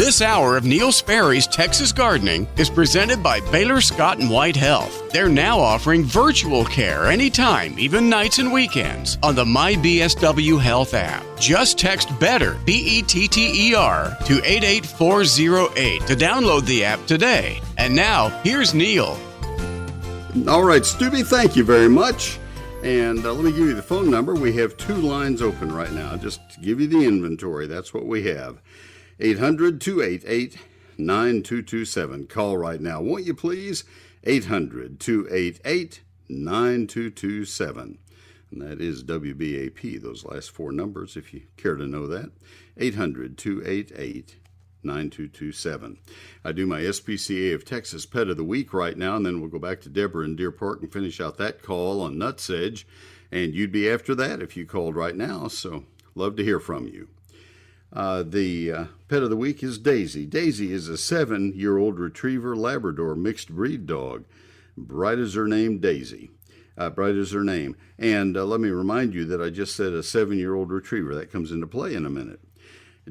This hour of Neil Sperry's Texas Gardening is presented by Baylor Scott and White Health. They're now offering virtual care anytime, even nights and weekends, on the MyBSW Health app. Just text BETTER, B E T T E R, to 88408 to download the app today. And now, here's Neil. All right, Stubby, thank you very much. And uh, let me give you the phone number. We have two lines open right now, just to give you the inventory. That's what we have. 800 288 9227. Call right now, won't you please? 800 288 9227. And that is WBAP, those last four numbers, if you care to know that. 800 288 9227. I do my SPCA of Texas Pet of the Week right now, and then we'll go back to Deborah in Deer Park and finish out that call on nutsedge. And you'd be after that if you called right now, so love to hear from you. Uh, the uh, pet of the week is Daisy. Daisy is a seven year old retriever Labrador mixed breed dog. Bright as her name, Daisy. Uh, bright as her name. And uh, let me remind you that I just said a seven year old retriever. That comes into play in a minute.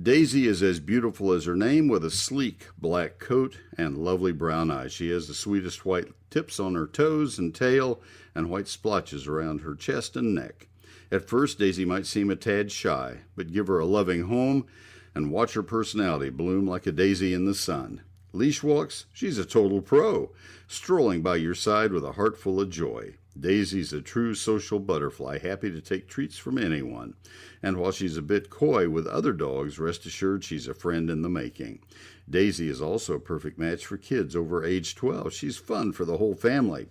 Daisy is as beautiful as her name with a sleek black coat and lovely brown eyes. She has the sweetest white tips on her toes and tail and white splotches around her chest and neck. At first, Daisy might seem a tad shy, but give her a loving home and watch her personality bloom like a daisy in the sun. Leash walks, she's a total pro, strolling by your side with a heart full of joy. Daisy's a true social butterfly, happy to take treats from anyone. And while she's a bit coy with other dogs, rest assured she's a friend in the making. Daisy is also a perfect match for kids over age 12. She's fun for the whole family.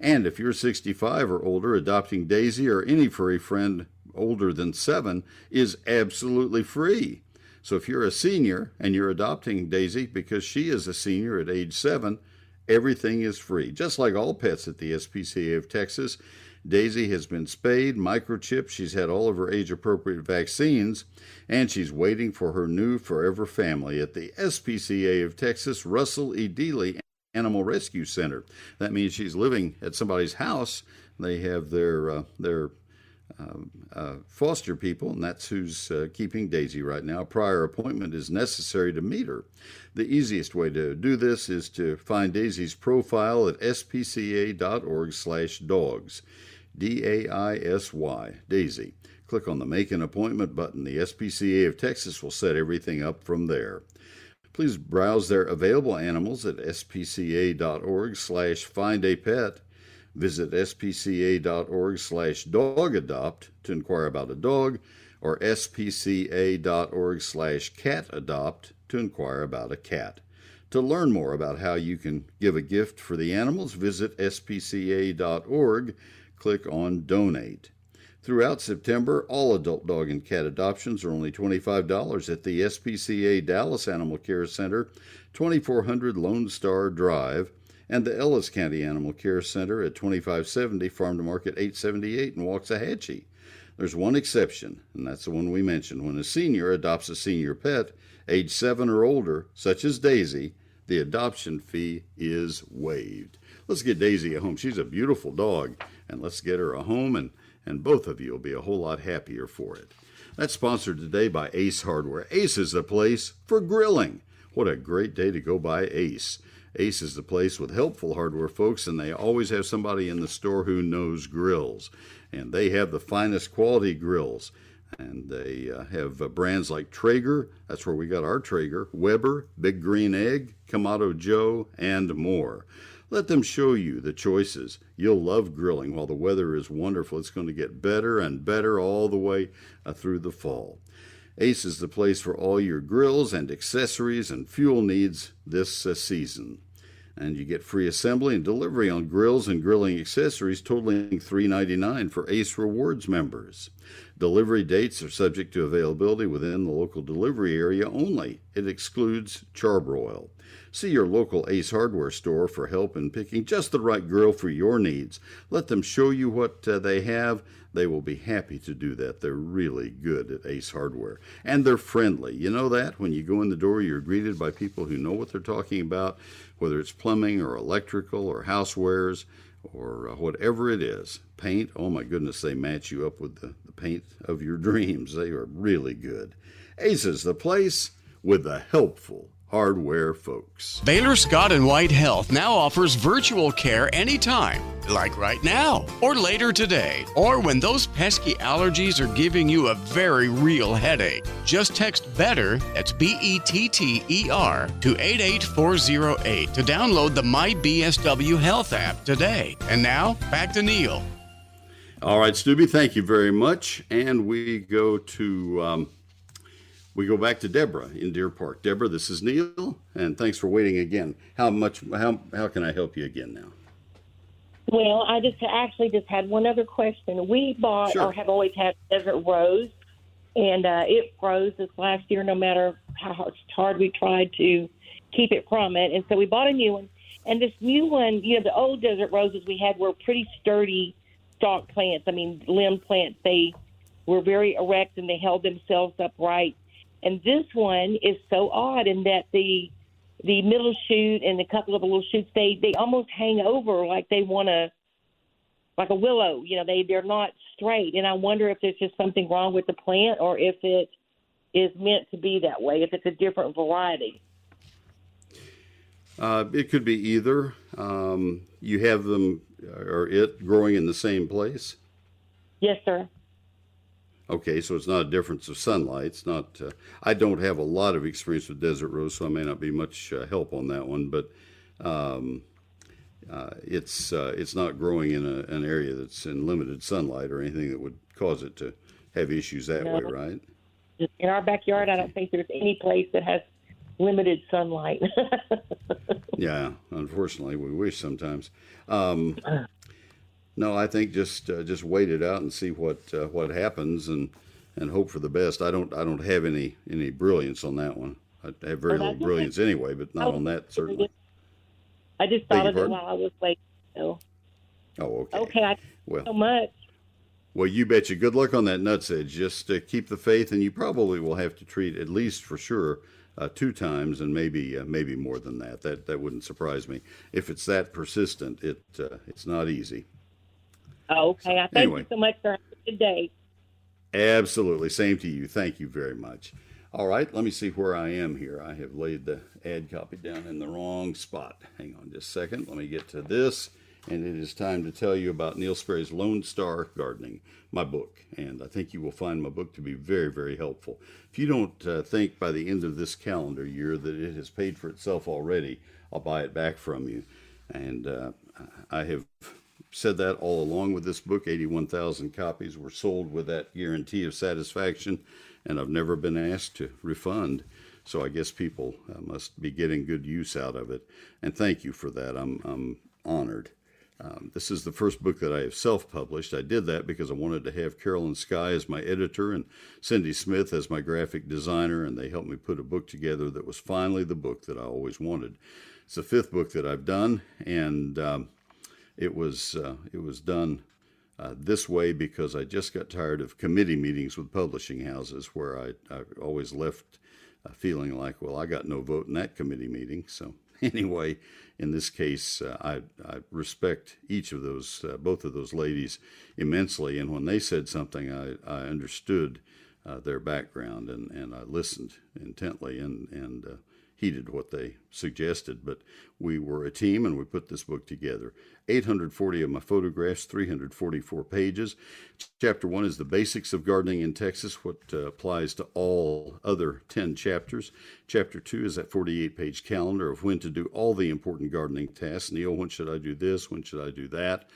And if you're 65 or older, adopting Daisy or any furry friend older than seven is absolutely free. So if you're a senior and you're adopting Daisy because she is a senior at age seven, everything is free. Just like all pets at the SPCA of Texas, Daisy has been spayed, microchipped, she's had all of her age appropriate vaccines, and she's waiting for her new forever family at the SPCA of Texas Russell E. Dealey Animal Rescue Center. That means she's living at somebody's house. They have their uh, their uh, uh, foster people, and that's who's uh, keeping Daisy right now. A prior appointment is necessary to meet her. The easiest way to do this is to find Daisy's profile at spca.org/dogs. D A I S Y, Daisy. Click on the Make an Appointment button. The SPCA of Texas will set everything up from there. Please browse their available animals at spca.org slash find a pet. Visit spca.org slash dog adopt to inquire about a dog or spca.org slash cat adopt to inquire about a cat. To learn more about how you can give a gift for the animals, visit spca.org click on Donate. Throughout September, all adult dog and cat adoptions are only $25 at the SPCA Dallas Animal Care Center, 2400 Lone Star Drive, and the Ellis County Animal Care Center at 2570 Farm to Market 878 in Waxahachie. There's one exception, and that's the one we mentioned. When a senior adopts a senior pet, age 7 or older, such as Daisy, the adoption fee is waived. Let's get Daisy a home. She's a beautiful dog, and let's get her a home, and, and both of you will be a whole lot happier for it. That's sponsored today by Ace Hardware. Ace is the place for grilling. What a great day to go by Ace. Ace is the place with helpful hardware folks, and they always have somebody in the store who knows grills. And they have the finest quality grills. And they uh, have uh, brands like Traeger, that's where we got our Traeger, Weber, Big Green Egg, Kamado Joe, and more. Let them show you the choices. You'll love grilling while the weather is wonderful. It's going to get better and better all the way uh, through the fall. Ace is the place for all your grills and accessories and fuel needs this uh, season. And you get free assembly and delivery on grills and grilling accessories totaling $3.99 for Ace Rewards members. Delivery dates are subject to availability within the local delivery area only. It excludes Char-Broil. See your local Ace Hardware store for help in picking just the right grill for your needs. Let them show you what uh, they have. They will be happy to do that. They're really good at Ace Hardware. And they're friendly. You know that? When you go in the door, you're greeted by people who know what they're talking about, whether it's plumbing or electrical or housewares or uh, whatever it is. Paint, oh my goodness, they match you up with the, the paint of your dreams. They are really good. Ace is the place with the helpful hardware folks. Baylor Scott and White Health now offers virtual care anytime, like right now, or later today, or when those pesky allergies are giving you a very real headache. Just text BETTER, that's B E T T E R, to 88408 to download the My BSW Health app today. And now, back to Neil. All right, Stubby, thank you very much. And we go to. Um, we go back to Deborah in Deer Park. Deborah, this is Neil, and thanks for waiting again. How much? How how can I help you again now? Well, I just actually just had one other question. We bought Sure. or have always had Desert Rose, and uh, it froze this last year. No matter how hard- hard we tried to keep it from it, and so we bought a new one. And this new one, you know, the old Desert Roses we had were pretty sturdy stalk plants. I mean, limb plants. They were very erect and they held themselves upright. And this one is so odd in that the the middle shoot and a couple of the little shoots they they almost hang over like they want to like a willow you know they they're not straight and i wonder if there's just something wrong with the plant or if it is meant to be that way if it's a different variety Uh, it could be either. Um, you have them or it growing in the same place. yes sir Okay, so it's not a difference of sunlight. It's not. Uh, I don't have a lot of experience with desert rose, so I may not be much uh, help on that one. But um, uh, it's uh, it's not growing in a, an area that's in limited sunlight or anything that would cause it to have issues that No. way, right? in our backyard i don't think there's any place that has limited sunlight Yeah, unfortunately, we wish sometimes. Um, no, I think just uh, just wait it out and see what uh, what happens and and hope for the best. I don't I don't have any any brilliance on that one. I have very Oh, little brilliance anyway, but not Oh, on that certainly. i just thought of it while i was waiting so Oh, okay. okay I, Well, so much well, you betcha. Good luck on that nutsedge. Just uh, keep the faith, and you probably will have to treat at least for sure uh, two times, and maybe uh, maybe more than that. That that wouldn't surprise me if it's that persistent. It uh, it's not easy. Oh, okay i thank anyway. you so much for Have a good day Absolutely. Same to you. Thank you very much. All right, let me see where I am here. I have laid the ad copy down in the wrong spot. Hang on just a second. Let me get to this. And it is time to tell you about Neil Sperry's Lone Star Gardening, my book. And I think you will find my book to be very, very helpful. If you don't uh, think by the end of this calendar year that it has paid for itself already, I'll buy it back from you. And uh, I have said that all along with this book. 81,000 copies were sold with that guarantee of satisfaction, and I've never been asked to refund. So I guess people uh, must be getting good use out of it. And thank you for that. I'm, I'm honored. Um, this is the first book that I have self published. I did that because I wanted to have Carolyn Sky as my editor and Cindy Smith as my graphic designer, and they helped me put a book together that was finally the book that I always wanted. It's the fifth book that I've done, and um, it was uh, it was done uh, this way because I just got tired of committee meetings with publishing houses where I, I always left uh, feeling like, well, I got no vote in that committee meeting. So anyway, in this case, uh, I, I respect each of those, uh, both of those ladies immensely. And when they said something, I, I understood uh, their background and, and I listened intently and, and heeded what they suggested. But we were a team and we put this book together. 840 of my photographs, 344 pages. Chapter one is the basics of gardening in Texas, what uh, applies to all other 10 chapters. Chapter two is that 48 page calendar of when to do all the important gardening tasks. Neil, when should I do this? When should I do that?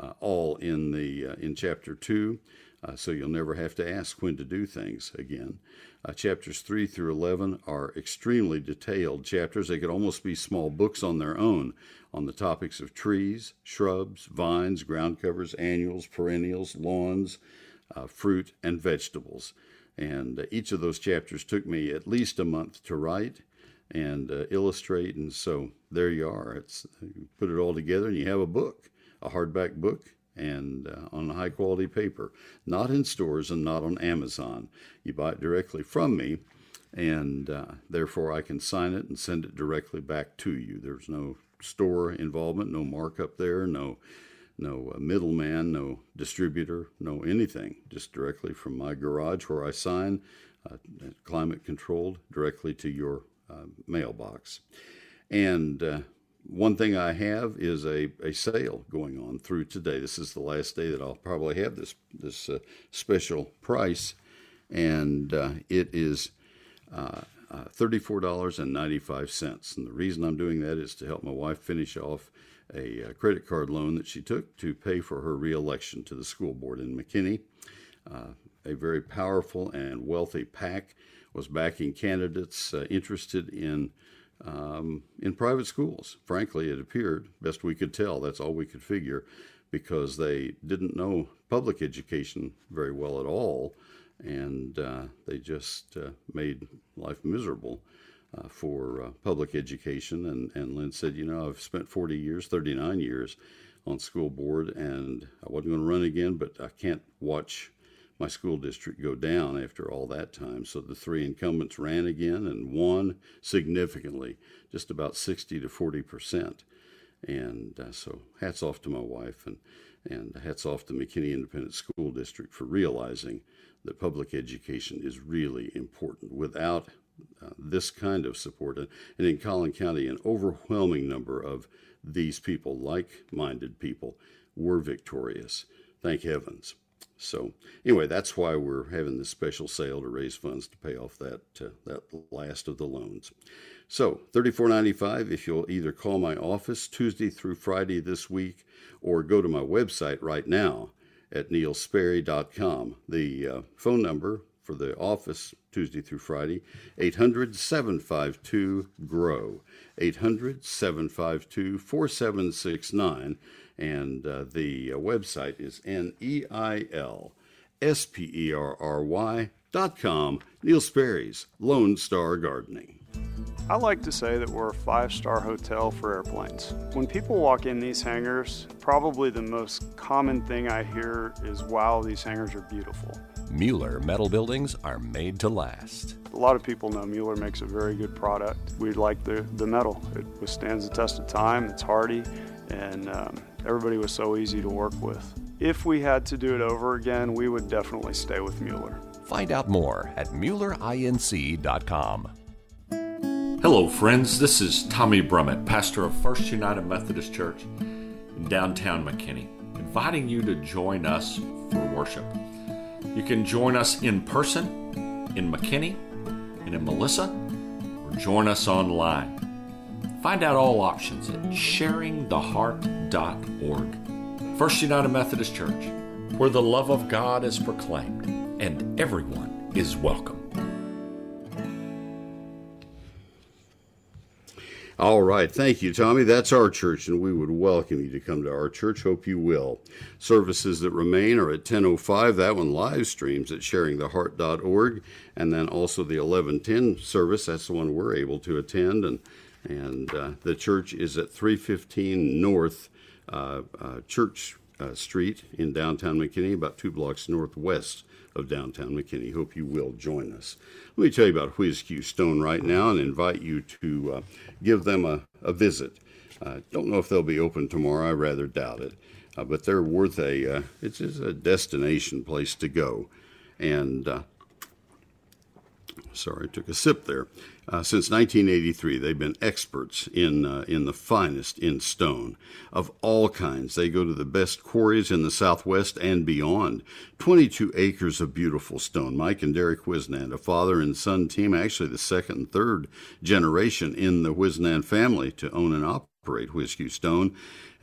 Uh, all in the uh, in chapter two. Uh, so you'll never have to ask when to do things again. Uh, chapters 3 through 11 are extremely detailed chapters. They could almost be small books on their own on the topics of trees, shrubs, vines, ground covers, annuals, perennials, lawns, uh, fruit, and vegetables. And uh, each of those chapters took me at least a month to write and uh, illustrate. And so there you are. It's you put it all together and you have a book, a hardback book and uh, on high quality paper, not in stores and not on Amazon. You buy it directly from me, and uh, therefore I can sign it and send it directly back to you. There's no store involvement, no markup there, no no uh, middleman, no distributor, no anything. Just directly from my garage where I sign, uh, climate controlled, directly to your uh, mailbox. And one thing I have is a, a sale going on through today. This is the last day that I'll probably have this this uh, special price, and uh, it is uh, uh, $34.95. And the reason I'm doing that is to help my wife finish off a, a credit card loan that she took to pay for her reelection to the school board in McKinney. Uh, a very powerful and wealthy PAC was backing candidates uh, interested in um, in private schools. Frankly, it appeared, best we could tell, that's all we could figure, because they didn't know public education very well at all, and uh, they just uh, made life miserable. Uh, for uh, public education, and, and Lynn said, You know, I've spent 40 years, 39 years on school board, and I wasn't going to run again, but I can't watch my school district go down after all that time. So the three incumbents ran again and won significantly, just about 60 to 40 percent. And uh, so hats off to my wife and, and hats off to McKinney Independent School District for realizing that public education is really important. Without uh, this kind of support, and, and in Collin County, an overwhelming number of these people, like minded people, were victorious. Thank heavens. So anyway, that's why we're having this special sale to raise funds to pay off that uh, that last of the loans. So thirty-four ninety-five. If you'll either call my office Tuesday through Friday this week, or go to my website right now at neilsperry.com. The uh, phone number for the office Tuesday through Friday 800 752 GROW 800 752 4769 and uh, the uh, website is N E I L S P E R R Y dot com. Neil Sperry's Lone Star Gardening. I like to say that we're a five star hotel for airplanes. When people walk in these hangars, probably the most common thing I hear is, wow, these hangars are beautiful. Mueller metal buildings are made to last. A lot of people know Mueller makes a very good product. We like the, the metal, it withstands the test of time, it's hardy, and um, everybody was so easy to work with. If we had to do it over again, we would definitely stay with Mueller. Find out more at MuellerINC.com. Hello, friends. This is Tommy Brummett, pastor of First United Methodist Church in downtown McKinney, inviting you to join us for worship. You can join us in person in McKinney and in Melissa, or join us online. Find out all options at sharingtheheart.org. First United Methodist Church, where the love of God is proclaimed and everyone is welcome. All right. Thank you, Tommy. That's our church, and we would welcome you to come to our church. Hope you will. Services that remain are at 10.05. That one live streams at sharingtheheart.org. And then also the 1110 service. That's the one we're able to attend. And, and uh, the church is at 315 North uh, uh, Church uh, Street in downtown McKinney, about two blocks northwest of downtown McKinney. Hope you will join us. Let me tell you about Wiz-Q Stone right now and invite you to uh, give them a, a visit. Uh, don't know if they'll be open tomorrow. I rather doubt it. But they're worth a, it's just a destination place to go. And sorry, I took a sip there. Uh, since 1983, they've been experts in uh, in the finest in stone of all kinds. They go to the best quarries in the Southwest and beyond. 22 acres of beautiful stone. Mike and Derek Wisnand, a father and son team, actually the second and third generation in the Wisnand family to own and operate Wiz-Q Stone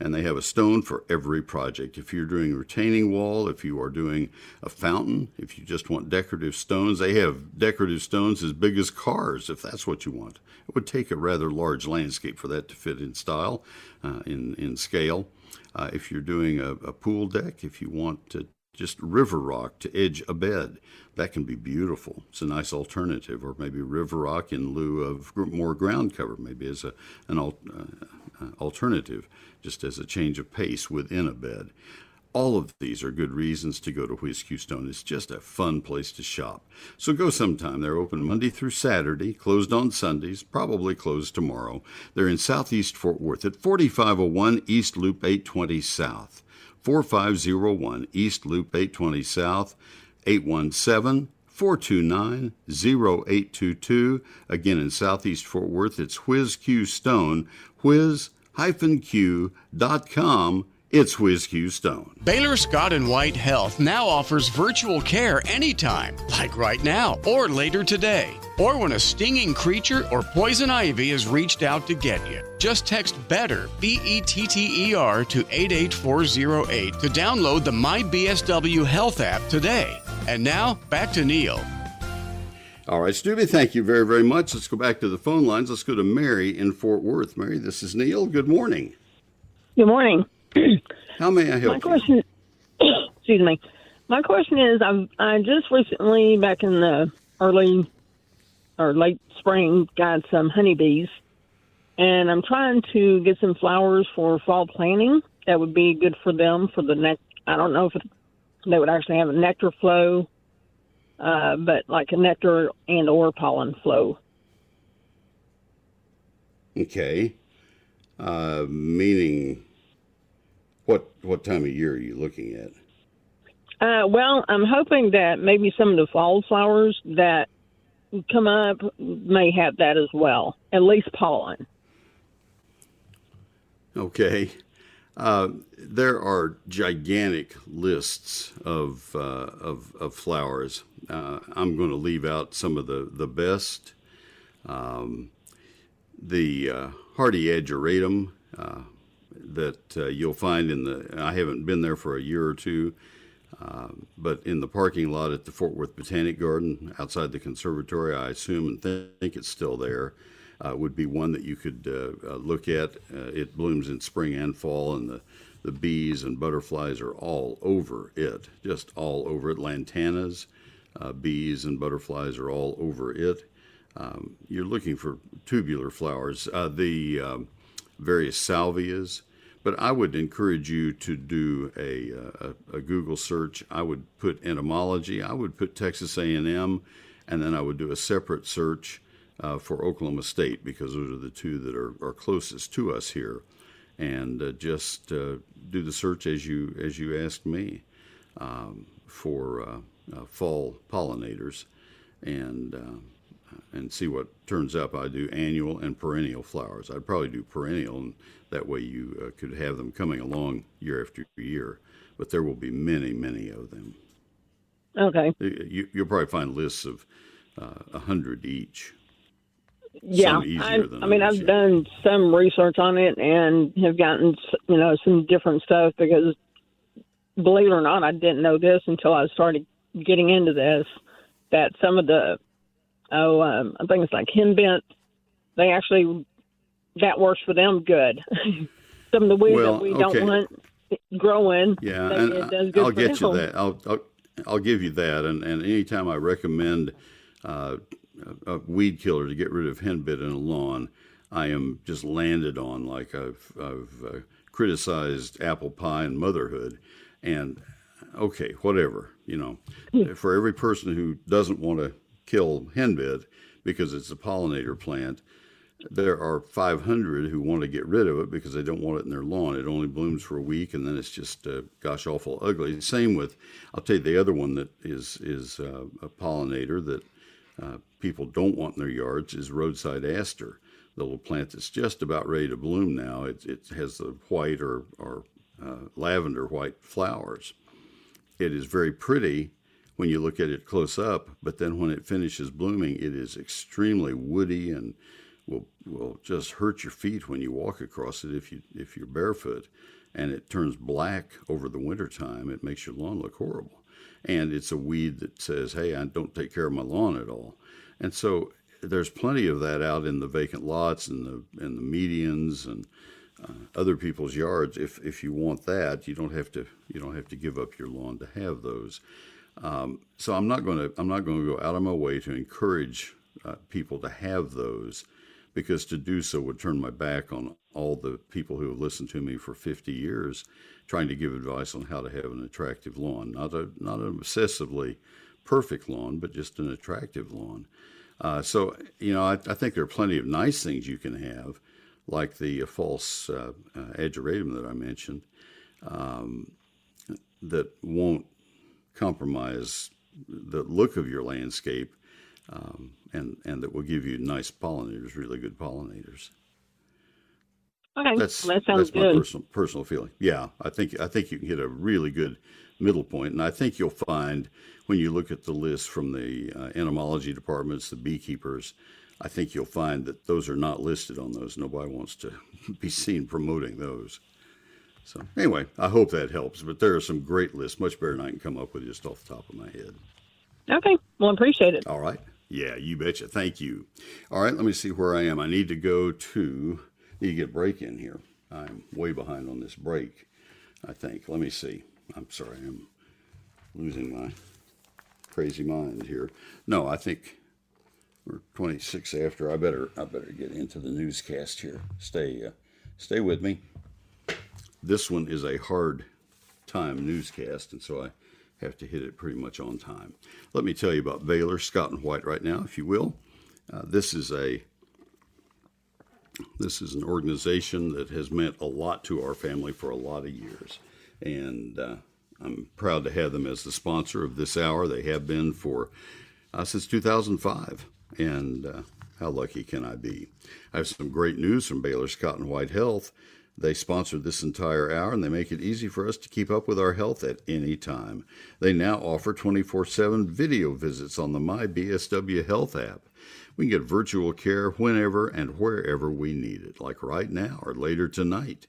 and they have a stone for every project. If you're doing a retaining wall, if you are doing a fountain, if you just want decorative stones, they have decorative stones as big as cars, if that's what you want. It would take a rather large landscape for that to fit in style, uh, in, in scale. Uh, if you're doing a, a pool deck, if you want to just river rock to edge a bed. That can be beautiful. It's a nice alternative, or maybe river rock in lieu of more ground cover, maybe as a, an uh, Uh, alternative just as a change of pace within a bed. All of these are good reasons to go to Wiz-Q Stone. It's just a fun place to shop. So go sometime. They're open Monday through Saturday, closed on Sundays, probably closed tomorrow. They're in Southeast Fort Worth at 4501 East Loop 820 South. 4501 East Loop 820 South, 817 429 0822. Again, in Southeast Fort Worth, it's Wiz Q Stone, whiz-q.com. It's Wiz Q Stone. Baylor Scott and White Health now offers virtual care anytime, like right now or later today, or when a stinging creature or poison ivy has reached out to get you. Just text BETTER, B E T T E R, to 88408 to download the MyBSW Health app today. And now, back to Neil. All right, Stubby, thank you very, very much. Let's go back to the phone lines. Let's go to Mary in Fort Worth. Mary, this is Neil. Good morning. Good morning. How may I help My question, excuse me. My question is, I've I just recently, back in the early or late spring, got some honeybees, and I'm trying to get some flowers for fall planting. That would be good for them for the next. I don't know if they would actually have a nectar flow, uh, but like a nectar and or pollen flow. Okay. Uh, meaning, what what time of year are you looking at? Uh, well, I'm hoping that maybe some of the fall flowers that come up may have that as well, at least pollen. Okay. Uh, there are gigantic lists of uh, of, of, flowers. Uh, I'm going to leave out some of the the best. Um, the uh, hardy ageratum uh, that uh, you'll find in the. I haven't been there for a year or two, but in the parking lot at the Fort Worth Botanic Garden outside the conservatory, I assume and think it's still there uh, would be one that you could uh, uh, look at. Uh, it blooms in spring and fall, and the, the bees and butterflies are all over it, just all over it. Lantanas, uh, bees and butterflies are all over it. Um, you're looking for tubular flowers, the um, various salvias, but I would encourage you to do a, a, a, Google search. I would put entomology. I would put Texas A&M, and then I would do a separate search uh, for Oklahoma State because those are the two that are, are closest to us here. And uh, just uh, do the search as you as you asked me um, for uh, uh, fall pollinators, and uh, and see what turns up. I do annual and perennial flowers. I'd probably do perennial, and that way you could have them coming along year after year. But there will be many, many of them. Okay. You, will probably find lists of a hundred each yeah, I, I mean, I've done some research on it and have gotten you know some different stuff because believe it or not, I didn't know this until I started getting into this. That some of the oh, um, I think it's like henbit, they actually that works for them good. some of the weeds well, that we okay. don't want growing. Yeah, and I'll get them. you that. I'll, I'll I'll give you that. And and anytime I recommend. Uh, a, weed killer to get rid of henbit in a lawn, I am just landed on like I've, I've uh, criticized apple pie and motherhood. And okay, whatever, you know, hmm. for every person who doesn't want to kill henbit because it's a pollinator plant, there are 500 who want to get rid of it because they don't want it in their lawn. It only blooms for a week and then it's just uh, gosh awful ugly. Same with, I'll tell you the other one that is is uh, a pollinator that uh, people don't want in their yards is roadside aster, the little plant that's just about ready to bloom now. It, it has the white or, or uh, lavender white flowers. It is very pretty when you look at it close up, but then when it finishes blooming, it is extremely woody and will will just hurt your feet when you walk across it if you if you're barefoot, and it turns black over the wintertime. It makes your lawn look horrible and it's a weed that says, "Hey, I don't take care of my lawn at all," and so there's plenty of that out in the vacant lots and the and the medians and uh, other people's yards. If if you want that, you don't have to you don't have to give up your lawn to have those. Um, so I'm not going to I'm not going to go out of my way to encourage uh, people to have those because to do so would turn my back on all the people who have listened to me for 50 years trying to give advice on how to have an attractive lawn. Not a not an obsessively perfect lawn, but just an attractive lawn. Uh, so you know, I, I, think there are plenty of nice things you can have, like the uh, false uh, uh ageratum that I mentioned, um, that won't compromise the look of your landscape, um, and and that will give you nice pollinators, really good pollinators. Okay, that's that sounds that's good. my personal personal feeling. Yeah, I think I think you can hit a really good middle point, and I think you'll find when you look at the list from the uh, entomology departments, the beekeepers, I think you'll find that those are not listed on those. Nobody wants to be seen promoting those. So anyway, I hope that helps. But there are some great lists, much better than I can come up with just off the top of my head. Okay, well, appreciate it. All right. Yeah, you betcha. Thank you. All right, let me see where I am. I need to go to need to get break in here. I'm way behind on this break. I think. Let me see. I'm sorry. I'm losing my crazy mind here. No, I think we're 26 after. I better I better get into the newscast here. Stay uh, stay with me. This one is a hard time newscast, and so I have to hit it pretty much on time. Let me tell you about Baylor Scott and White right now, if you will. Uh, this is a this is an organization that has meant a lot to our family for a lot of years, and uh, I'm proud to have them as the sponsor of this hour. They have been for uh, since 2005, and uh, how lucky can I be? I have some great news from Baylor Scott and White Health. They sponsored this entire hour and they make it easy for us to keep up with our health at any time. They now offer 24 7 video visits on the My BSW Health app. We can get virtual care whenever and wherever we need it, like right now or later tonight,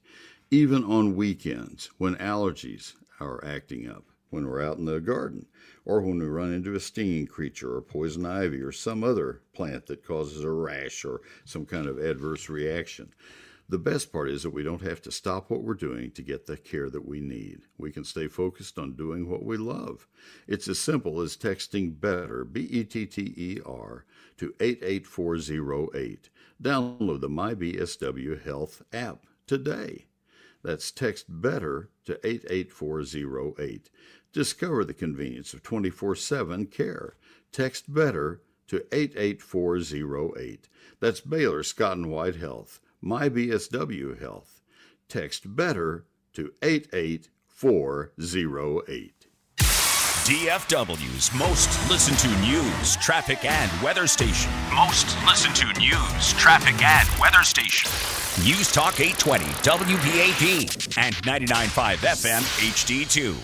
even on weekends when allergies are acting up, when we're out in the garden, or when we run into a stinging creature or poison ivy or some other plant that causes a rash or some kind of adverse reaction. The best part is that we don't have to stop what we're doing to get the care that we need. We can stay focused on doing what we love. It's as simple as texting BETTER, B E T T E R, to 88408. Download the MyBSW Health app today. That's text BETTER to 88408. Discover the convenience of 24 7 care. Text BETTER to 88408. That's Baylor Scott and White Health. MyBSW Health. Text BETTER to 88408. DFW's most listened to news, traffic, and weather station. Most listened to news, traffic, and weather station. News Talk 820 WBAP and 99.5 FM HD2.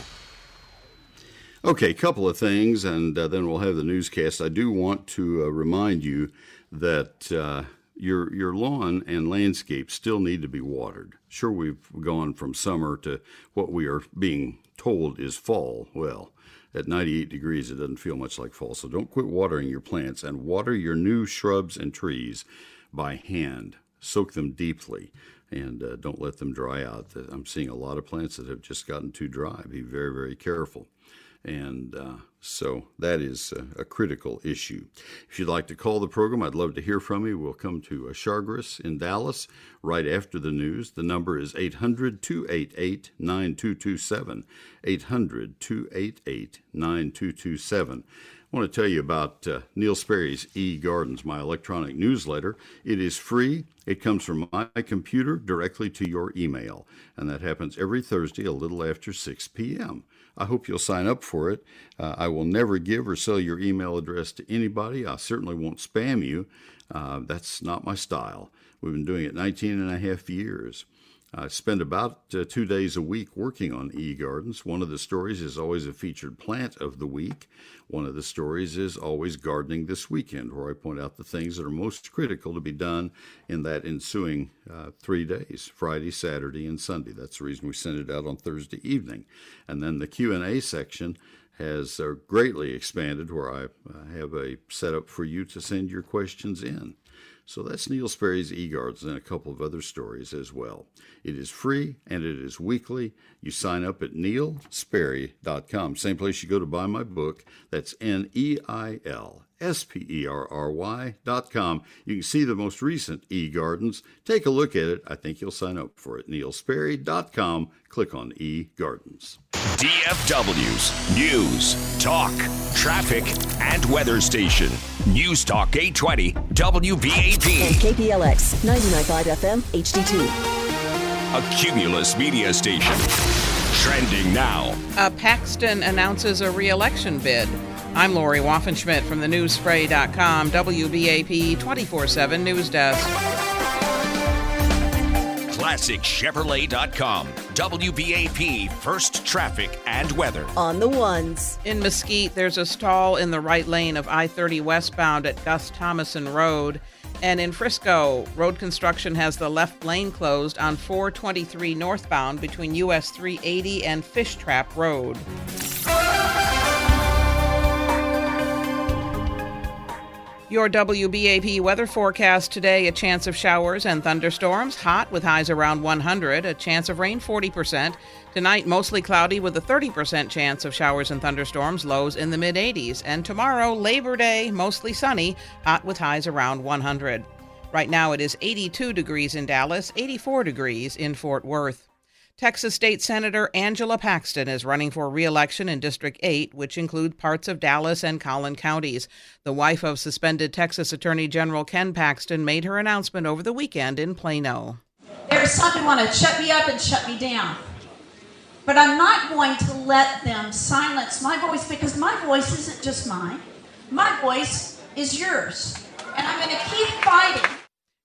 Okay, couple of things, and uh, then we'll have the newscast. I do want to uh, remind you that. Uh, your your lawn and landscape still need to be watered. Sure, we've gone from summer to what we are being told is fall. Well, at 98 degrees, it doesn't feel much like fall. So don't quit watering your plants and water your new shrubs and trees by hand. Soak them deeply and uh, don't let them dry out. I'm seeing a lot of plants that have just gotten too dry. Be very, very careful. And uh, so that is a, a, critical issue. If you'd like to call the program, I'd love to hear from you. We'll come to uh, Chargris in Dallas right after the news. The number is 800 288 9227. 800 288 9227. I want to tell you about uh, Neil Sperry's E Gardens, my electronic newsletter. It is free. It comes from my computer directly to your email, and that happens every Thursday a little after 6 p.m. I hope you'll sign up for it. Uh, I will never give or sell your email address to anybody. I certainly won't spam you. Uh, that's not my style. We've been doing it 19 and a half years. I spend about uh, two days a week working on e gardens. One of the stories is always a featured plant of the week. One of the stories is always gardening this weekend, where I point out the things that are most critical to be done in that ensuing uh, three days: Friday, Saturday, and Sunday. That's the reason we send it out on Thursday evening. And then the Q and A section has uh, greatly expanded, where I have a setup for you to send your questions in. So that's Neil Sperry's eGardens and a couple of other stories as well. It is free and it is weekly. You sign up at neilsperry.com. Same place you go to buy my book. That's N E I L S P E R R Y dot com. You can see the most recent e gardens. Take a look at it. I think you'll sign up for it. NeilSperry.com. Click on e gardens. DFW's News, Talk, Traffic, and Weather Station. News Talk 820 WBAP. And KPLX 99.5 FM HD2. A Cumulus media station. Trending now. Uh, Paxton announces a re election bid. I'm Lori Waffenschmidt from the newsspray.com WBAP 24 7 News Desk. ClassicChevrolet.com. WBAP First Traffic and Weather. On the ones. In Mesquite, there's a stall in the right lane of I 30 westbound at Gus Thomason Road. And in Frisco, road construction has the left lane closed on 423 northbound between US 380 and Fish Trap Road. Your WBAP weather forecast today a chance of showers and thunderstorms, hot with highs around 100, a chance of rain 40%. Tonight, mostly cloudy with a 30% chance of showers and thunderstorms, lows in the mid 80s. And tomorrow, Labor Day, mostly sunny, hot with highs around 100. Right now, it is 82 degrees in Dallas, 84 degrees in Fort Worth. Texas State Senator Angela Paxton is running for re-election in District 8, which include parts of Dallas and Collin counties. The wife of suspended Texas Attorney General Ken Paxton made her announcement over the weekend in Plano. There's some who want to shut me up and shut me down. But I'm not going to let them silence my voice because my voice isn't just mine. My voice is yours. And I'm going to keep fighting.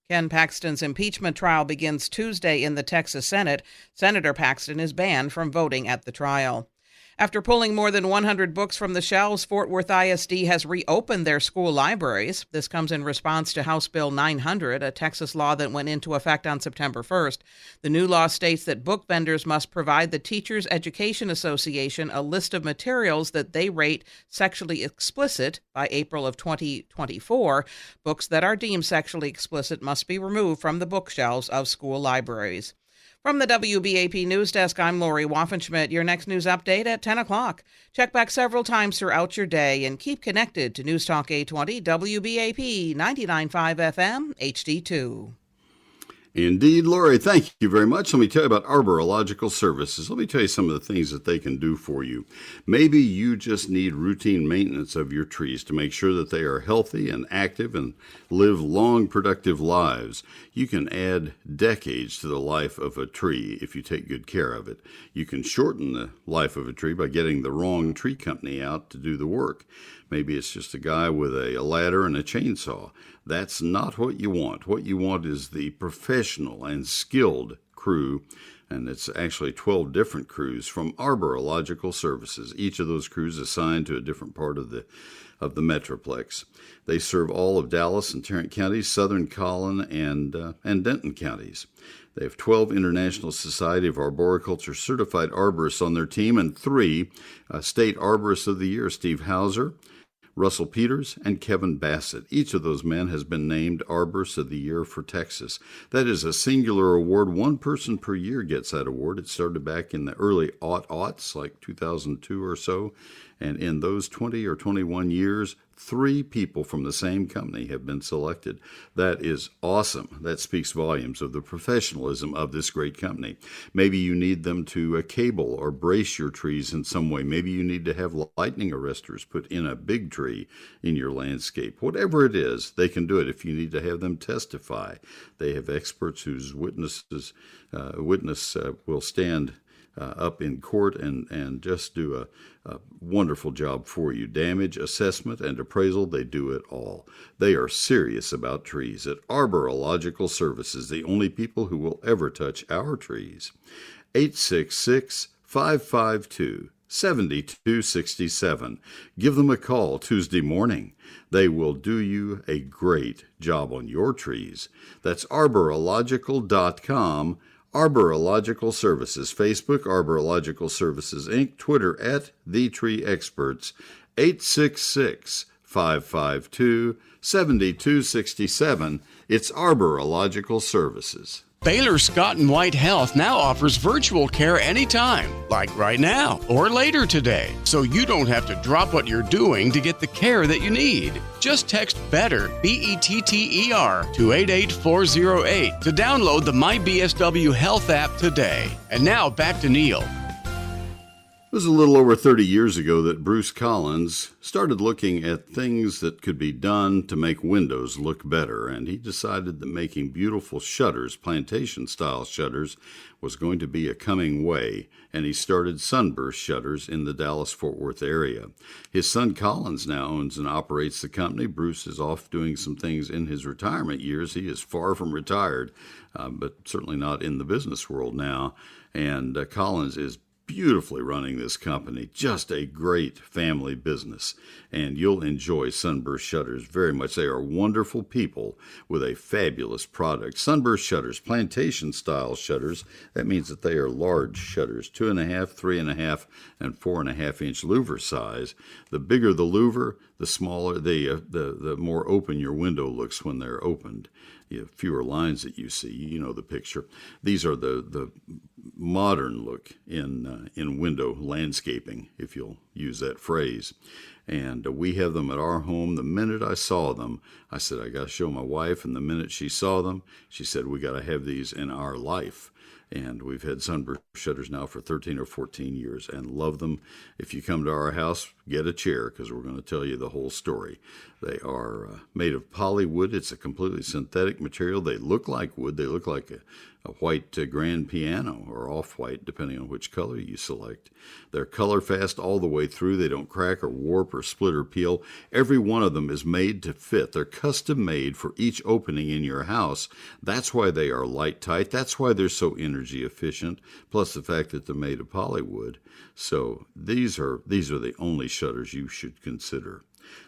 Ken Paxton's impeachment trial begins Tuesday in the Texas Senate. Senator Paxton is banned from voting at the trial. After pulling more than 100 books from the shelves, Fort Worth ISD has reopened their school libraries. This comes in response to House Bill 900, a Texas law that went into effect on September 1st. The new law states that book vendors must provide the Teachers Education Association a list of materials that they rate sexually explicit by April of 2024. Books that are deemed sexually explicit must be removed from the bookshelves of school libraries. From the WBAP News Desk, I'm Lori Waffenschmidt. Your next news update at 10 o'clock. Check back several times throughout your day and keep connected to News Talk 820 WBAP 99.5 FM HD2. Indeed, Lori, thank you very much. Let me tell you about Arborilogical Services. Let me tell you some of the things that they can do for you. Maybe you just need routine maintenance of your trees to make sure that they are healthy and active and live long, productive lives. You can add decades to the life of a tree if you take good care of it. You can shorten the life of a tree by getting the wrong tree company out to do the work. Maybe it's just a guy with a, a ladder and a chainsaw. That's not what you want. What you want is the professional and skilled crew and it's actually 12 different crews from Arborilogical Services. Each of those crews assigned to a different part of the of the metroplex. They serve all of Dallas and Tarrant counties, Southern Collin, and uh, and Denton counties. They have 12 International Society of Arboriculture certified arborists on their team and three uh, state arborists of the year: Steve Houser, Russell Peters, and Kevin Bassett. Each of those men has been named Arborist of the Year for Texas. That is a singular award. One person per year gets that award. It started back in the early aught aughts, like 2002 or so. And in those 20 or 21 years, three people from the same company have been selected. That is awesome. That speaks volumes of the professionalism of this great company. Maybe you need them to uh, cable or brace your trees in some way. Maybe you need to have lightning arresters put in a big tree in your landscape. Whatever it is, they can do it. If you need to have them testify, they have experts whose witnesses uh, witness uh, will stand uh, up in court and, and just do a, a, wonderful job for you. Damage assessment and appraisal, they do it all. They are serious about trees at Arborilogical Services, the only people who will ever touch our trees. 866 552 7267. Give them a call Tuesday morning. They will do you a great job on your trees. That's arborilogical.com Arborilogical Services, Facebook, Arborilogical Services Inc., Twitter at The Tree Experts, 866 552 7267. It's Arborilogical Services. Baylor Scott and White Health now offers virtual care anytime, like right now or later today, so you don't have to drop what you're doing to get the care that you need. Just text BETTER, B E T T E R, to 88408 to download the MyBSW Health app today. And now back to Neil. Was a little over 30 years ago that Bruce Collins started looking at things that could be done to make windows look better, and he decided that making beautiful shutters, plantation style shutters, was going to be a coming way, and he started Sunburst Shutters in the Dallas Fort Worth area. His son Collins now owns and operates the company. Bruce is off doing some things in his retirement years. He is far from retired, uh, but certainly not in the business world now. And uh, Collins is beautifully running this company. Just a great family business. And you'll enjoy Sunburst Shutters very much. They are wonderful people with a fabulous product. Sunburst Shutters, plantation style shutters. That means that they are large shutters, two and a half, three and a half, and four and a half inch louver size. The bigger the louver, the smaller, the, uh, the, the more open your window looks when they're opened you fewer lines that you see. You know the picture. These are the, the modern look in, uh, in window landscaping, if you'll use that phrase. And uh, we have them at our home. The minute I saw them, I said, I got to show my wife. And the minute she saw them, she said, We got to have these in our life and we've had sunburst shutters now for 13 or 14 years and love them. If you come to our house, get a chair because we're going to tell you the whole story. They are uh, made of polywood. It's a completely synthetic material. They look like wood. They look like a, a white uh, grand piano or off white, depending on which color you select. They're color fast all the way through. They don't crack or warp or split or peel. Every one of them is made to fit. They're custom made for each opening in your house. That's why they are light tight. That's why they're so energy efficient. Plus the fact that they're made of polywood. So these are these are the only shutters you should consider.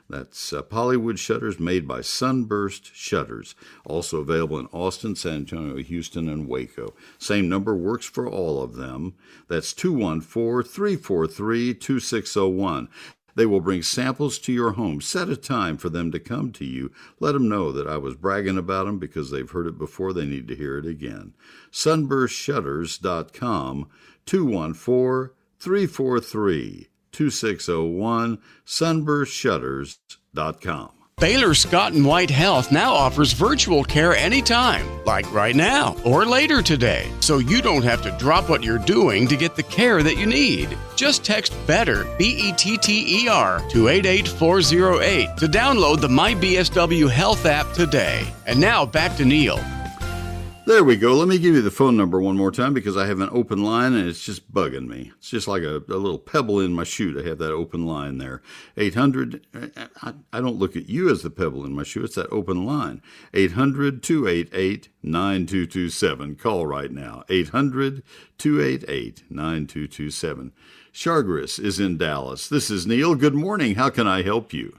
That's uh, Polywood shutters made by Sunburst Shutters. Also available in Austin, San Antonio, Houston, and Waco. Same number works for all of them. That's 214 343 2601. They will bring samples to your home. Set a time for them to come to you. Let them know that I was bragging about them because they've heard it before. They need to hear it again. SunburstShutters.com 214 343 2601 sunburstshutters.com. Baylor Scott and White Health now offers virtual care anytime, like right now or later today, so you don't have to drop what you're doing to get the care that you need. Just text BETTER, B E T T E R, to 88408 to download the MyBSW Health app today. And now back to Neil. There we go. Let me give you the phone number one more time because I have an open line and it's just bugging me. It's just like a, a little pebble in my shoe to have that open line there. 800, I, I don't look at you as the pebble in my shoe, it's that open line. 800 288 9227. Call right now. 800 288 9227. Chargris is in Dallas. This is Neil. Good morning. How can I help you?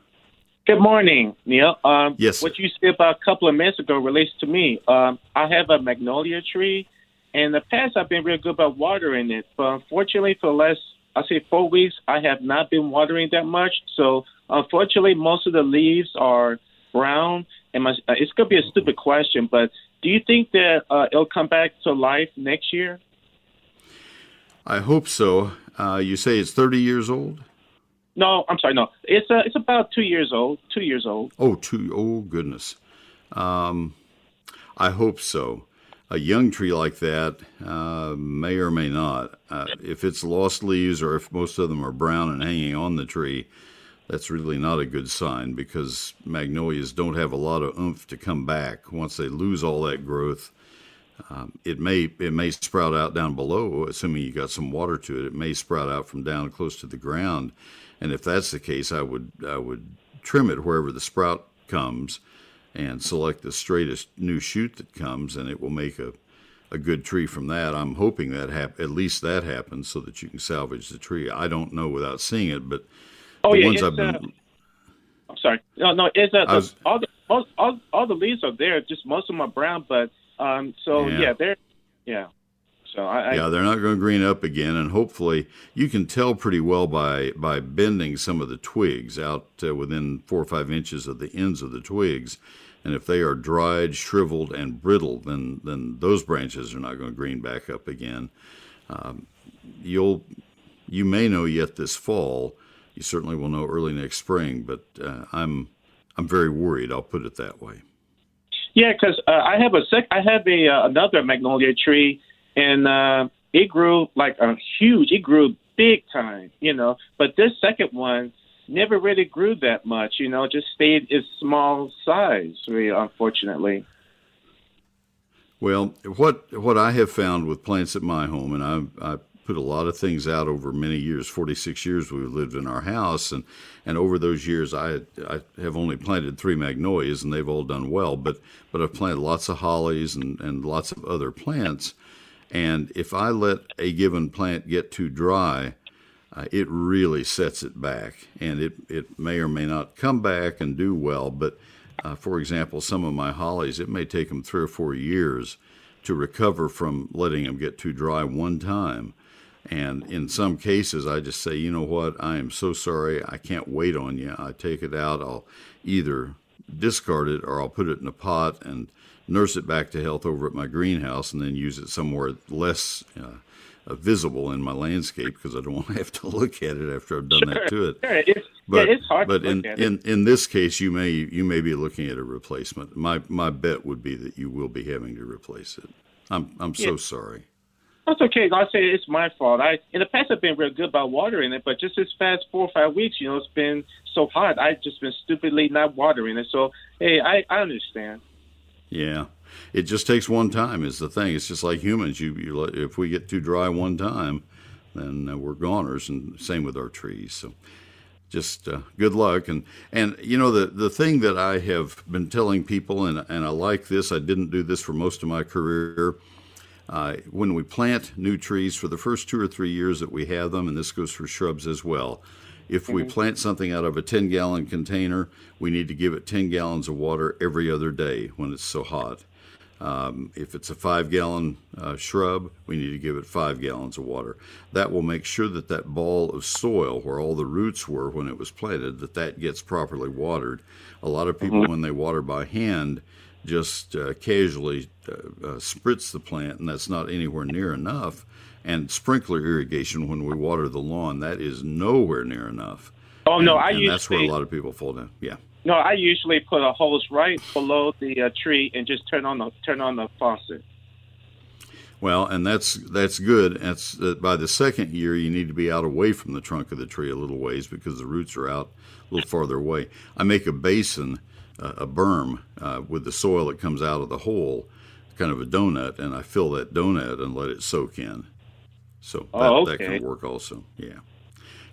Good morning, Neil. Um, yes. What you said about a couple of minutes ago relates to me. Um, I have a magnolia tree. In the past, I've been real good about watering it, but unfortunately, for the last, I say four weeks, I have not been watering that much. So, unfortunately, most of the leaves are brown. And my, uh, it's going to be a stupid question, but do you think that uh, it'll come back to life next year? I hope so. Uh, you say it's 30 years old? No, I'm sorry. No, it's uh, it's about two years old. Two years old. Oh, two. Oh, goodness. Um, I hope so. A young tree like that uh, may or may not. Uh, if it's lost leaves or if most of them are brown and hanging on the tree, that's really not a good sign because magnolias don't have a lot of oomph to come back once they lose all that growth. Um, it may it may sprout out down below, assuming you got some water to it. It may sprout out from down close to the ground, and if that's the case, I would I would trim it wherever the sprout comes, and select the straightest new shoot that comes, and it will make a a good tree from that. I'm hoping that hap- at least that happens so that you can salvage the tree. I don't know without seeing it, but oh the yeah, ones I've been. Uh, I'm sorry. No, no. It's uh, was, all the all, all, all the leaves are there. Just most of them are brown, but um. So yeah, yeah they're yeah. So I, yeah, they're not going to green up again, and hopefully you can tell pretty well by by bending some of the twigs out uh, within four or five inches of the ends of the twigs, and if they are dried, shriveled, and brittle, then then those branches are not going to green back up again. Um, you'll you may know yet this fall. You certainly will know early next spring, but uh, I'm I'm very worried. I'll put it that way. Yeah, because uh, I have a sec- I have a uh, another magnolia tree and uh, it grew like a huge. It grew big time, you know. But this second one never really grew that much, you know, just stayed its small size, really, unfortunately. Well, what what I have found with plants at my home, and I, I put a lot of things out over many years. Forty six years we've lived in our house, and and over those years I I have only planted three magnolias, and they've all done well. But but I've planted lots of hollies and and lots of other plants. And if I let a given plant get too dry, uh, it really sets it back, and it it may or may not come back and do well, but uh, for example, some of my hollies, it may take them three or four years to recover from letting them get too dry one time. And in some cases, I just say, you know what, I am so sorry, I can't wait on you. I take it out, I'll either discard it or I'll put it in a pot and nurse it back to health over at my greenhouse and then use it somewhere less uh, uh, visible in my landscape because I don't want to have to look at it after I've done sure, that to it. Sure. It's, but yeah, it's hard but in, in, in this case, you may you may be looking at a replacement. My my bet would be that you will be having to replace it. I'm I'm so sorry. That's okay. I say it's my fault. I in the past I've been real good about watering it, but just this past four or five weeks, you know, it's been so hot. I've just been stupidly not watering it. So hey, I I understand. Yeah, it just takes one time. Is the thing. It's just like humans. You, you if we get too dry one time, then uh, we're goners, and same with our trees. So just uh, good luck and and you know the the thing that I have been telling people and and I like this I didn't do this for most of my career uh, when we plant new trees for the first two or three years that we have them and this goes for shrubs as well if we mm-hmm. plant something out of a 10 gallon container we need to give it 10 gallons of water every other day when it's so hot um, if it's a five gallon uh, shrub, we need to give it five gallons of water. That will make sure that that ball of soil where all the roots were when it was planted, that that gets properly watered. A lot of people, mm-hmm. when they water by hand, just uh, casually uh, uh, spritz the plant, and that's not anywhere near enough. And sprinkler irrigation, when we water the lawn, that is nowhere near enough. Oh and, no, I and that's where a lot of people fall down. Yeah. No, I usually put a hose right below the uh, tree and just turn on the turn on the faucet. Well, and that's that's good. That's uh, by the second year you need to be out away from the trunk of the tree a little ways because the roots are out a little farther away. I make a basin, uh, a berm uh, with the soil that comes out of the hole, kind of a donut, and I fill that donut and let it soak in. So oh, that, oh, okay. that can work also. Yeah.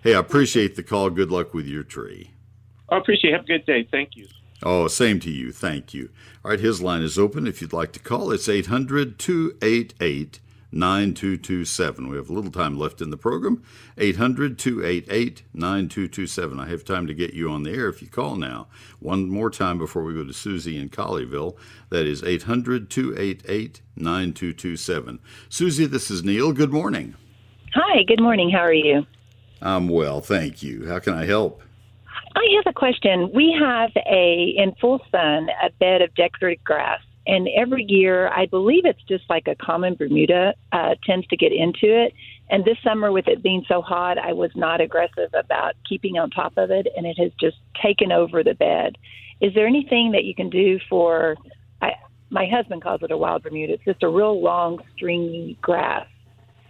Hey, I appreciate the call. Good luck with your tree. I appreciate it. Have a good day. Thank you. Oh, same to you. Thank you. All right, his line is open. If you'd like to call, it's 800 288 9227. We have a little time left in the program. 800 288 9227. I have time to get you on the air if you call now. One more time before we go to Susie in Colleyville. That is 800 288 9227. Susie, this is Neil. Good morning. Hi, good morning. How are you? I'm well, thank you. How can I help? I have a question. We have a in full sun a bed of decorative grass, and every year I believe it's just like a common Bermuda uh, tends to get into it. And this summer, with it being so hot, I was not aggressive about keeping on top of it, and it has just taken over the bed. Is there anything that you can do for? I, my husband calls it a wild Bermuda. It's just a real long, stringy grass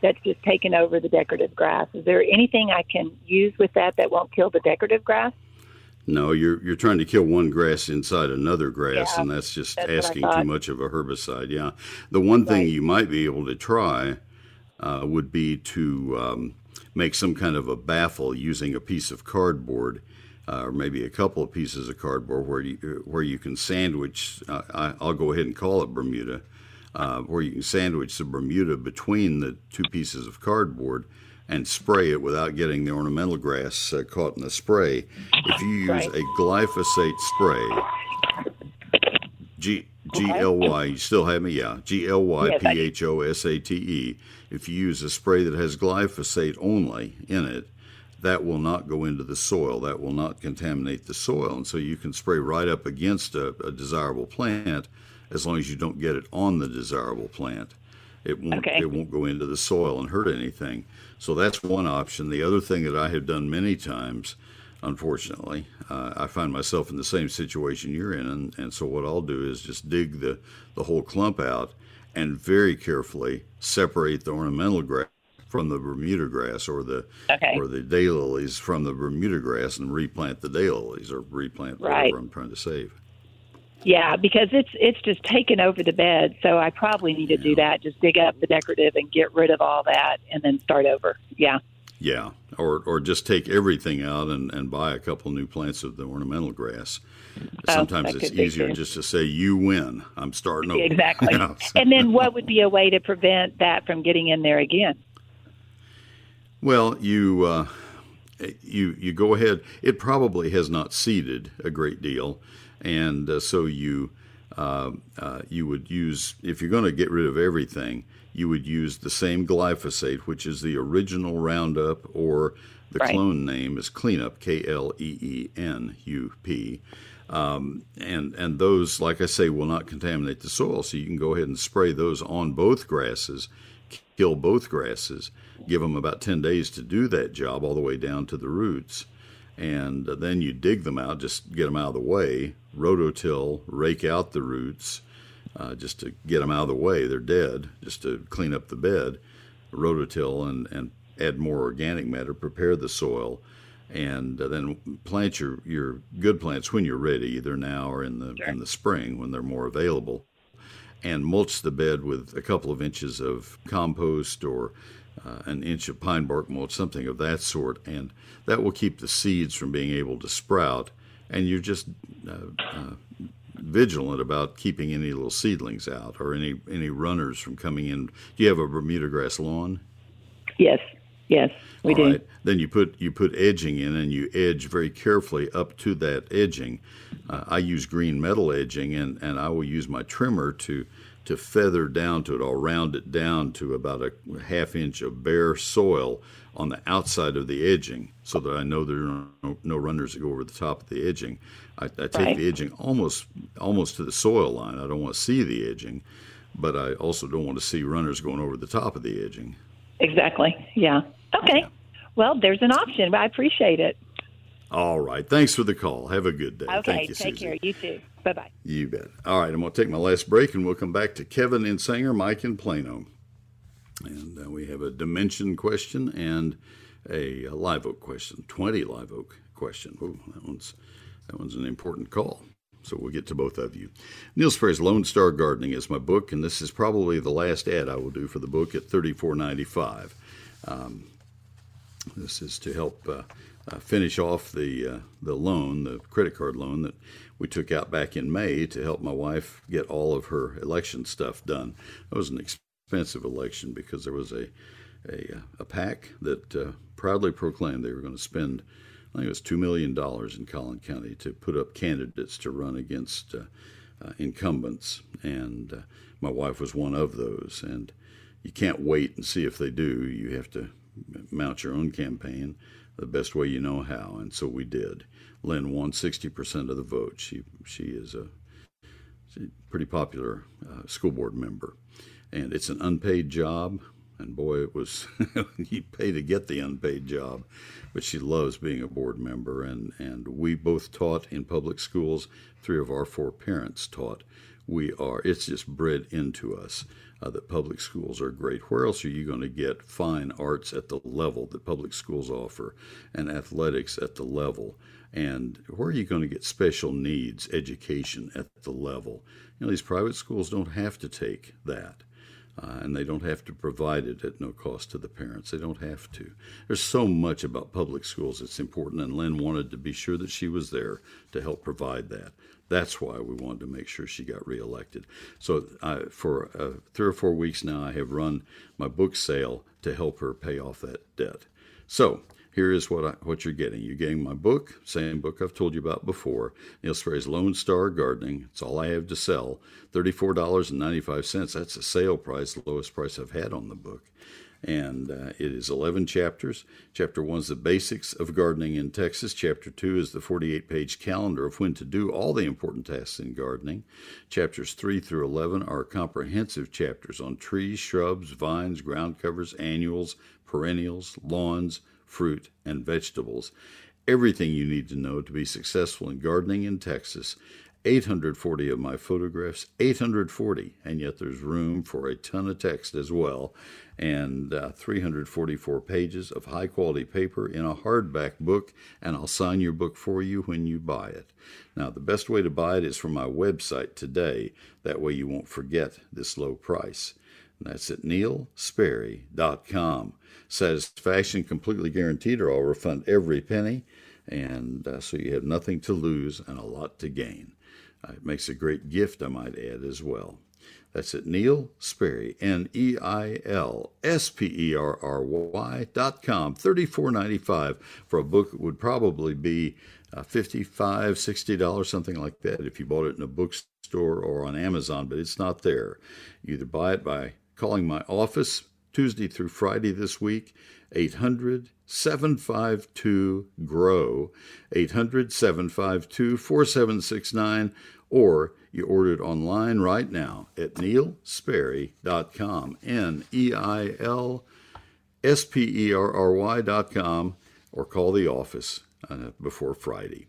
that's just taken over the decorative grass. Is there anything I can use with that that won't kill the decorative grass? No, you're you're trying to kill one grass inside another grass, yeah, and that's just that's asking too much of a herbicide. Yeah, the one thing you might be able to try uh, would be to um, make some kind of a baffle using a piece of cardboard. Uh, or maybe a couple of pieces of cardboard where you where you can sandwich. Uh, I, will go ahead and call it Bermuda, uh, where you can sandwich the Bermuda between the two pieces of cardboard, and spray it without getting the ornamental grass uh, caught in the spray. If you use right. a glyphosate spray, G G L Y, you still have me, yeah, G L Y P H O S A T E. If you use a spray that has glyphosate only in it, that will not go into the soil. That will not contaminate the soil, and so you can spray right up against a, a desirable plant as long as you don't get it on the desirable plant. It won't okay. it won't go into the soil and hurt anything. So that's one option. The other thing that I have done many times, unfortunately, uh, I find myself in the same situation you're in, and, and so what I'll do is just dig the the whole clump out and very carefully separate the ornamental grass from the Bermuda grass or the okay. or the daylilies from the Bermuda grass and replant the daylilies or replant whatever right. I'm trying to save. Yeah, because it's it's just taken over the bed, so I probably need to do that. Just dig up the decorative and get rid of all that, and then start over. Yeah. Yeah, or or just take everything out and, and buy a couple new plants of the ornamental grass. Oh, Sometimes it's easier just to say you win. I'm starting over. Exactly. and then what would be a way to prevent that from getting in there again? Well, you uh, you you go ahead. It probably has not seeded a great deal, and uh, so you uh, uh you would use if you're going to get rid of everything, you would use the same glyphosate, which is the original Roundup, or the right. clone name is Kleenup, K L E E N U P. Um, and and those, like I say, will not contaminate the soil. So you can go ahead and spray those on both grasses, kill both grasses, give them about 10 days to do that job all the way down to the roots. And then you dig them out, just get them out of the way, rototill, rake out the roots, uh, just to get them out of the way. They're dead, just to clean up the bed, rototill, and, and add more organic matter, prepare the soil, and uh, then plant your, your good plants when you're ready, either now or in the sure. in the spring when they're more available, and mulch the bed with a couple of inches of compost or uh, an inch of pine bark mulch, something of that sort, and that will keep the seeds from being able to sprout. And you're just uh, uh, vigilant about keeping any little seedlings out or any any runners from coming in. Do you have a Bermuda grass lawn? Yes. Yes, we All do. right. Then you put you put edging in, and you edge very carefully up to that edging. Uh, I use green metal edging, and, and I will use my trimmer to to feather down to it. I'll round it down to about a half inch of bare soil on the outside of the edging, so that I know there are no, no runners that go over the top of the edging. I, I take Right. the edging almost almost to the soil line. I don't want to see the edging, but I also don't want to see runners going over the top of the edging. Exactly. Yeah. Okay. Well, there's an option. I appreciate it. All right. Thanks for the call. Have a good day. Okay. Thank you, take Susie. care. You too. Bye bye. You bet. All right. I'm going to take my last break and we'll come back to Kevin in Sanger, Mike in Plano. And uh, we have a dimension question and a, live oak question, 20 live oak question. Ooh, that one's that one's an important call. So we'll get to both of you. Neil Sperry's Lone Star Gardening is my book, and this is probably the last ad I will do for the book at $34.95. Um, this is to help uh, uh, finish off the uh, the loan, the credit card loan that we took out back in May to help my wife get all of her election stuff done. It was an expensive election because there was a a, a pack that uh, proudly proclaimed they were going to spend, I think it was two million dollars in Collin County to put up candidates to run against uh, uh, incumbents, and uh, my wife was one of those. And you can't wait and see if they do. You have to mount your own campaign the best way you know how, and so we did. Lynn won 60% of the vote. She she is a, a pretty popular uh, school board member, and it's an unpaid job. And boy, it was you pay to get the unpaid job, but she loves being a board member. And and we both taught in public schools. Three of our four parents taught. We are. It's just bred into us uh, that public schools are great. Where else are you going to get fine arts at the level that public schools offer, and athletics at the level? And where are you going to get special needs education at the level? You know, these private schools don't have to take that. Uh, and they don't have to provide it at no cost to the parents. They don't have to. There's so much about public schools that's important, and Lynn wanted to be sure that she was there to help provide that. That's why we wanted to make sure she got reelected. So, uh, for uh, three or four weeks now, I have run my book sale to help her pay off that debt. So, here is what I, what you're getting. You're getting my book, same book I've told you about before. Neil Sperry's Lone Star Gardening. It's all I have to sell. Thirty-four dollars and ninety-five cents. That's a sale price, the lowest price I've had on the book. And uh, it is 11 chapters. Chapter 1 is the basics of gardening in Texas. Chapter 2 is the 48 page calendar of when to do all the important tasks in gardening. Chapters 3 through 11 are comprehensive chapters on trees, shrubs, vines, ground covers, annuals, perennials, lawns, fruit, and vegetables. Everything you need to know to be successful in gardening in Texas 840 of my photographs, 840, and yet there's room for a ton of text as well, and uh, 344 pages of high quality paper in a hardback book, and I'll sign your book for you when you buy it. Now, the best way to buy it is from my website today. That way you won't forget this low price. And that's at neilsperry.com. Satisfaction completely guaranteed, or I'll refund every penny. And uh, so you have nothing to lose and a lot to gain. Uh, it makes a great gift, I might add, as well. That's at Neil Sperry, N E I L S P E R R Y dot com, thirty-four ninety-five for a book that would probably be uh, $55, $60, something like that if you bought it in a bookstore or on Amazon, but it's not there. You either buy it by calling my office Tuesday through Friday this week, 800 752 GROW, 800 752 4769, or you order it online right now at neilsperry.com, N E I L S P E R R Y.com, or call the office uh, before Friday.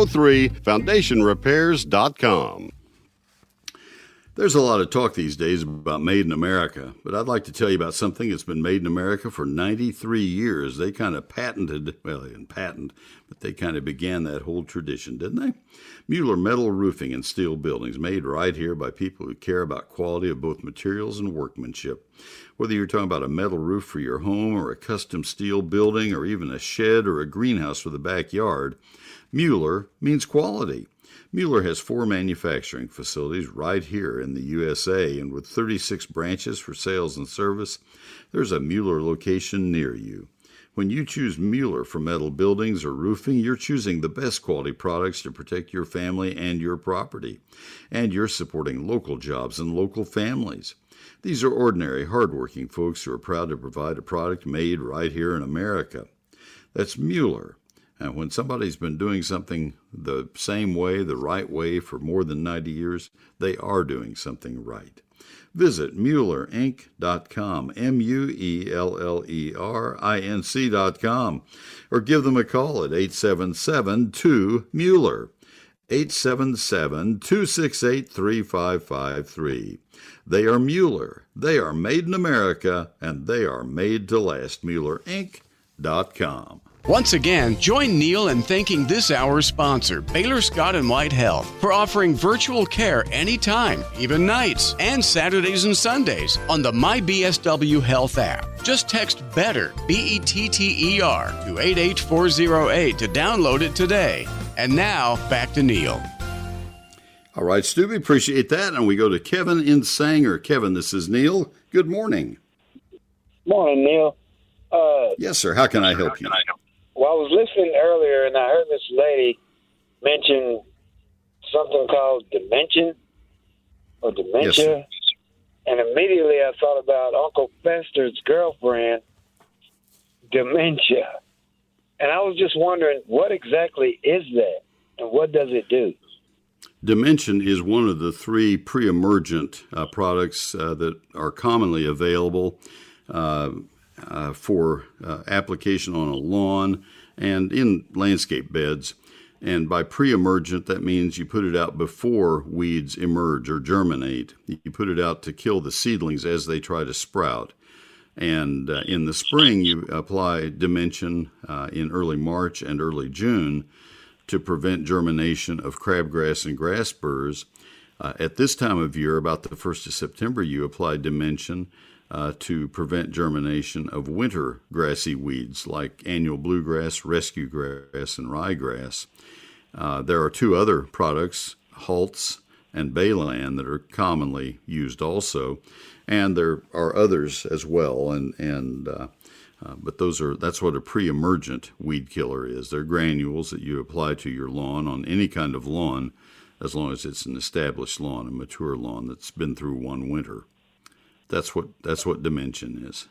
803 foundationrepairs.com. There's a lot of talk these days about made in America, but I'd like to tell you about something that's been made in America for 93 years. They kind of patented, well, they didn't patent, but they kind of began that whole tradition, didn't they? Mueller Metal Roofing and Steel Buildings, made right here by people who care about quality of both materials and workmanship. Whether you're talking about a metal roof for your home or a custom steel building or even a shed or a greenhouse for the backyard, Mueller means quality. Mueller has four manufacturing facilities right here in the USA, and with 36 branches for sales and service, there's a Mueller location near you. When you choose Mueller for metal buildings or roofing, you're choosing the best quality products to protect your family and your property. And you're supporting local jobs and local families. These are ordinary, hardworking folks who are proud to provide a product made right here in America. That's Mueller. And when somebody's been doing something the same way, the right way, for more than 90 years, they are doing something right. Visit MuellerInc.com, M U E L L E R I N C.com, or give them a call at 877 2 Mueller. 877 268 3553. They are Mueller. They are made in America, and they are made to last. MuellerInc.com. Once again, join Neil in thanking this hour's sponsor, Baylor Scott and White Health, for offering virtual care anytime, even nights, and Saturdays and Sundays on the MyBSW Health app. Just text BETTER, B E T T E R, to 88408 to download it today. And now, back to Neil. All right, Stu, we appreciate that. And we go to Kevin in Sanger. Kevin, this is Neil. Good morning. Morning, Neil. Uh, yes, sir. How can I help you? I help? Well, I was listening earlier, and I heard this lady mention something called dimension or dementia, yes, and immediately I thought about Uncle Fester's girlfriend, dementia, and I was just wondering what exactly is that, and what does it do? Dimension is one of the three pre emergent uh, products uh, that are commonly available. Uh, uh, for uh, application on a lawn and in landscape beds. And by pre emergent, that means you put it out before weeds emerge or germinate. You put it out to kill the seedlings as they try to sprout. And uh, in the spring, you apply Dimension uh, in early March and early June to prevent germination of crabgrass and grass burrs. Uh, at this time of year, about the 1st of September, you apply Dimension uh, to prevent germination of winter grassy weeds like annual bluegrass, rescue grass, and ryegrass. Uh, there are two other products, Halts and Balan, that are commonly used also, and there are others as well. And and uh, uh, but those are that's what a pre-emergent weed killer is. They're granules that you apply to your lawn on any kind of lawn as long as it's an established lawn, a mature lawn that's been through one winter. That's what that's what dimension is.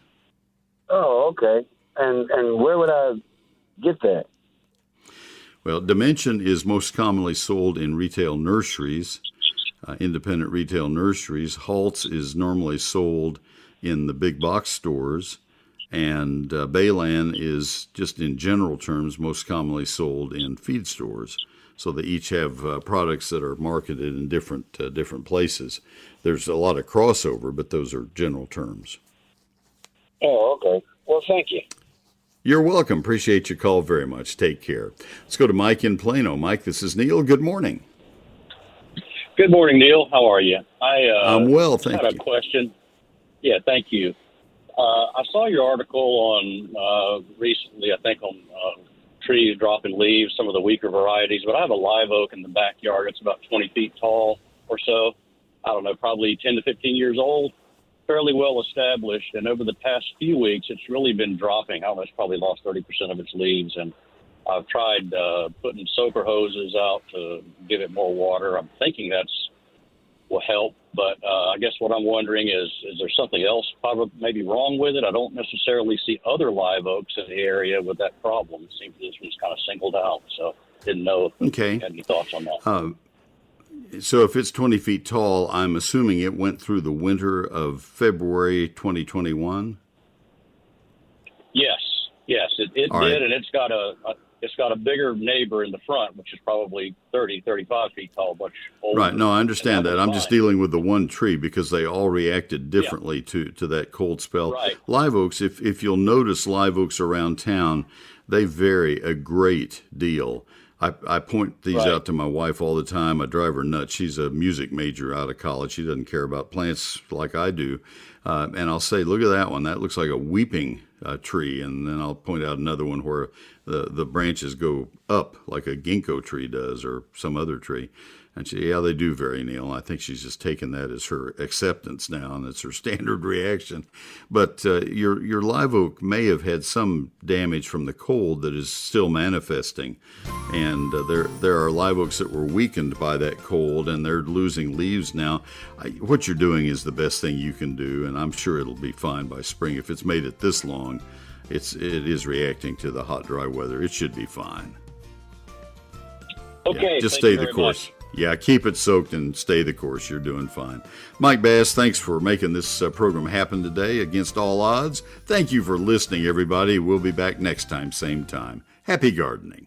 Oh, okay. And and where would I get that? Well, Dimension is most commonly sold in retail nurseries, uh, independent retail nurseries. Halts is normally sold in the big box stores, and uh, Balan is just in general terms most commonly sold in feed stores. So they each have uh, products that are marketed in different uh, different places. There's a lot of crossover, but those are general terms. Oh, okay. Well, thank you. You're welcome. Appreciate your call very much. Take care. Let's go to Mike in Plano. Mike, this is Neil. Good morning. Good morning, Neil. How are you? I uh, I'm well, thank had you. a question. Yeah, thank you. Uh, I saw your article on uh, recently. I think on uh, trees dropping leaves, some of the weaker varieties. But I have a live oak in the backyard. It's about 20 feet tall or so. I don't know, probably 10 to 15 years old fairly well established, and over the past few weeks, it's really been dropping. I don't know, it's probably lost 30% of its leaves, and I've tried uh, putting soaker hoses out to give it more water. I'm thinking that's will help, but uh, I guess what I'm wondering is, is there something else probably maybe wrong with it? I don't necessarily see other live oaks in the area with that problem. It seems this one's kind of singled out, so didn't know if okay. you had any thoughts on that. Uh, so if it's 20 feet tall, I'm assuming it went through the winter of February 2021. Yes, yes, it, it did, right. and it's got a, a, it's got a bigger neighbor in the front, which is probably 30, 35 feet tall, much older. Right. No, I understand that. I'm just dealing with the one tree because they all reacted differently yeah. to to that cold spell. Right. Live oaks, if if you'll notice live oaks around town, they vary a great deal. I, I point these right. out to my wife all the time. I drive her nuts. She's a music major out of college. She doesn't care about plants like I do. Uh, and I'll say, look at that one. That looks like a weeping uh, tree. And then I'll point out another one where the, the branches go up like a ginkgo tree does or some other tree. And she, yeah, they do vary, Neil. I think she's just taken that as her acceptance now, and it's her standard reaction. But uh, your your live oak may have had some damage from the cold that is still manifesting, and uh, there there are live oaks that were weakened by that cold, and they're losing leaves now. I, what you're doing is the best thing you can do, and I'm sure it'll be fine by spring. If it's made it this long, it's it is reacting to the hot, dry weather. It should be fine. Okay, yeah, just stay the course. Much. Yeah, keep it soaked and stay the course. You're doing fine. Mike Bass, thanks for making this uh, program happen today against all odds. Thank you for listening, everybody. We'll be back next time, same time. Happy gardening.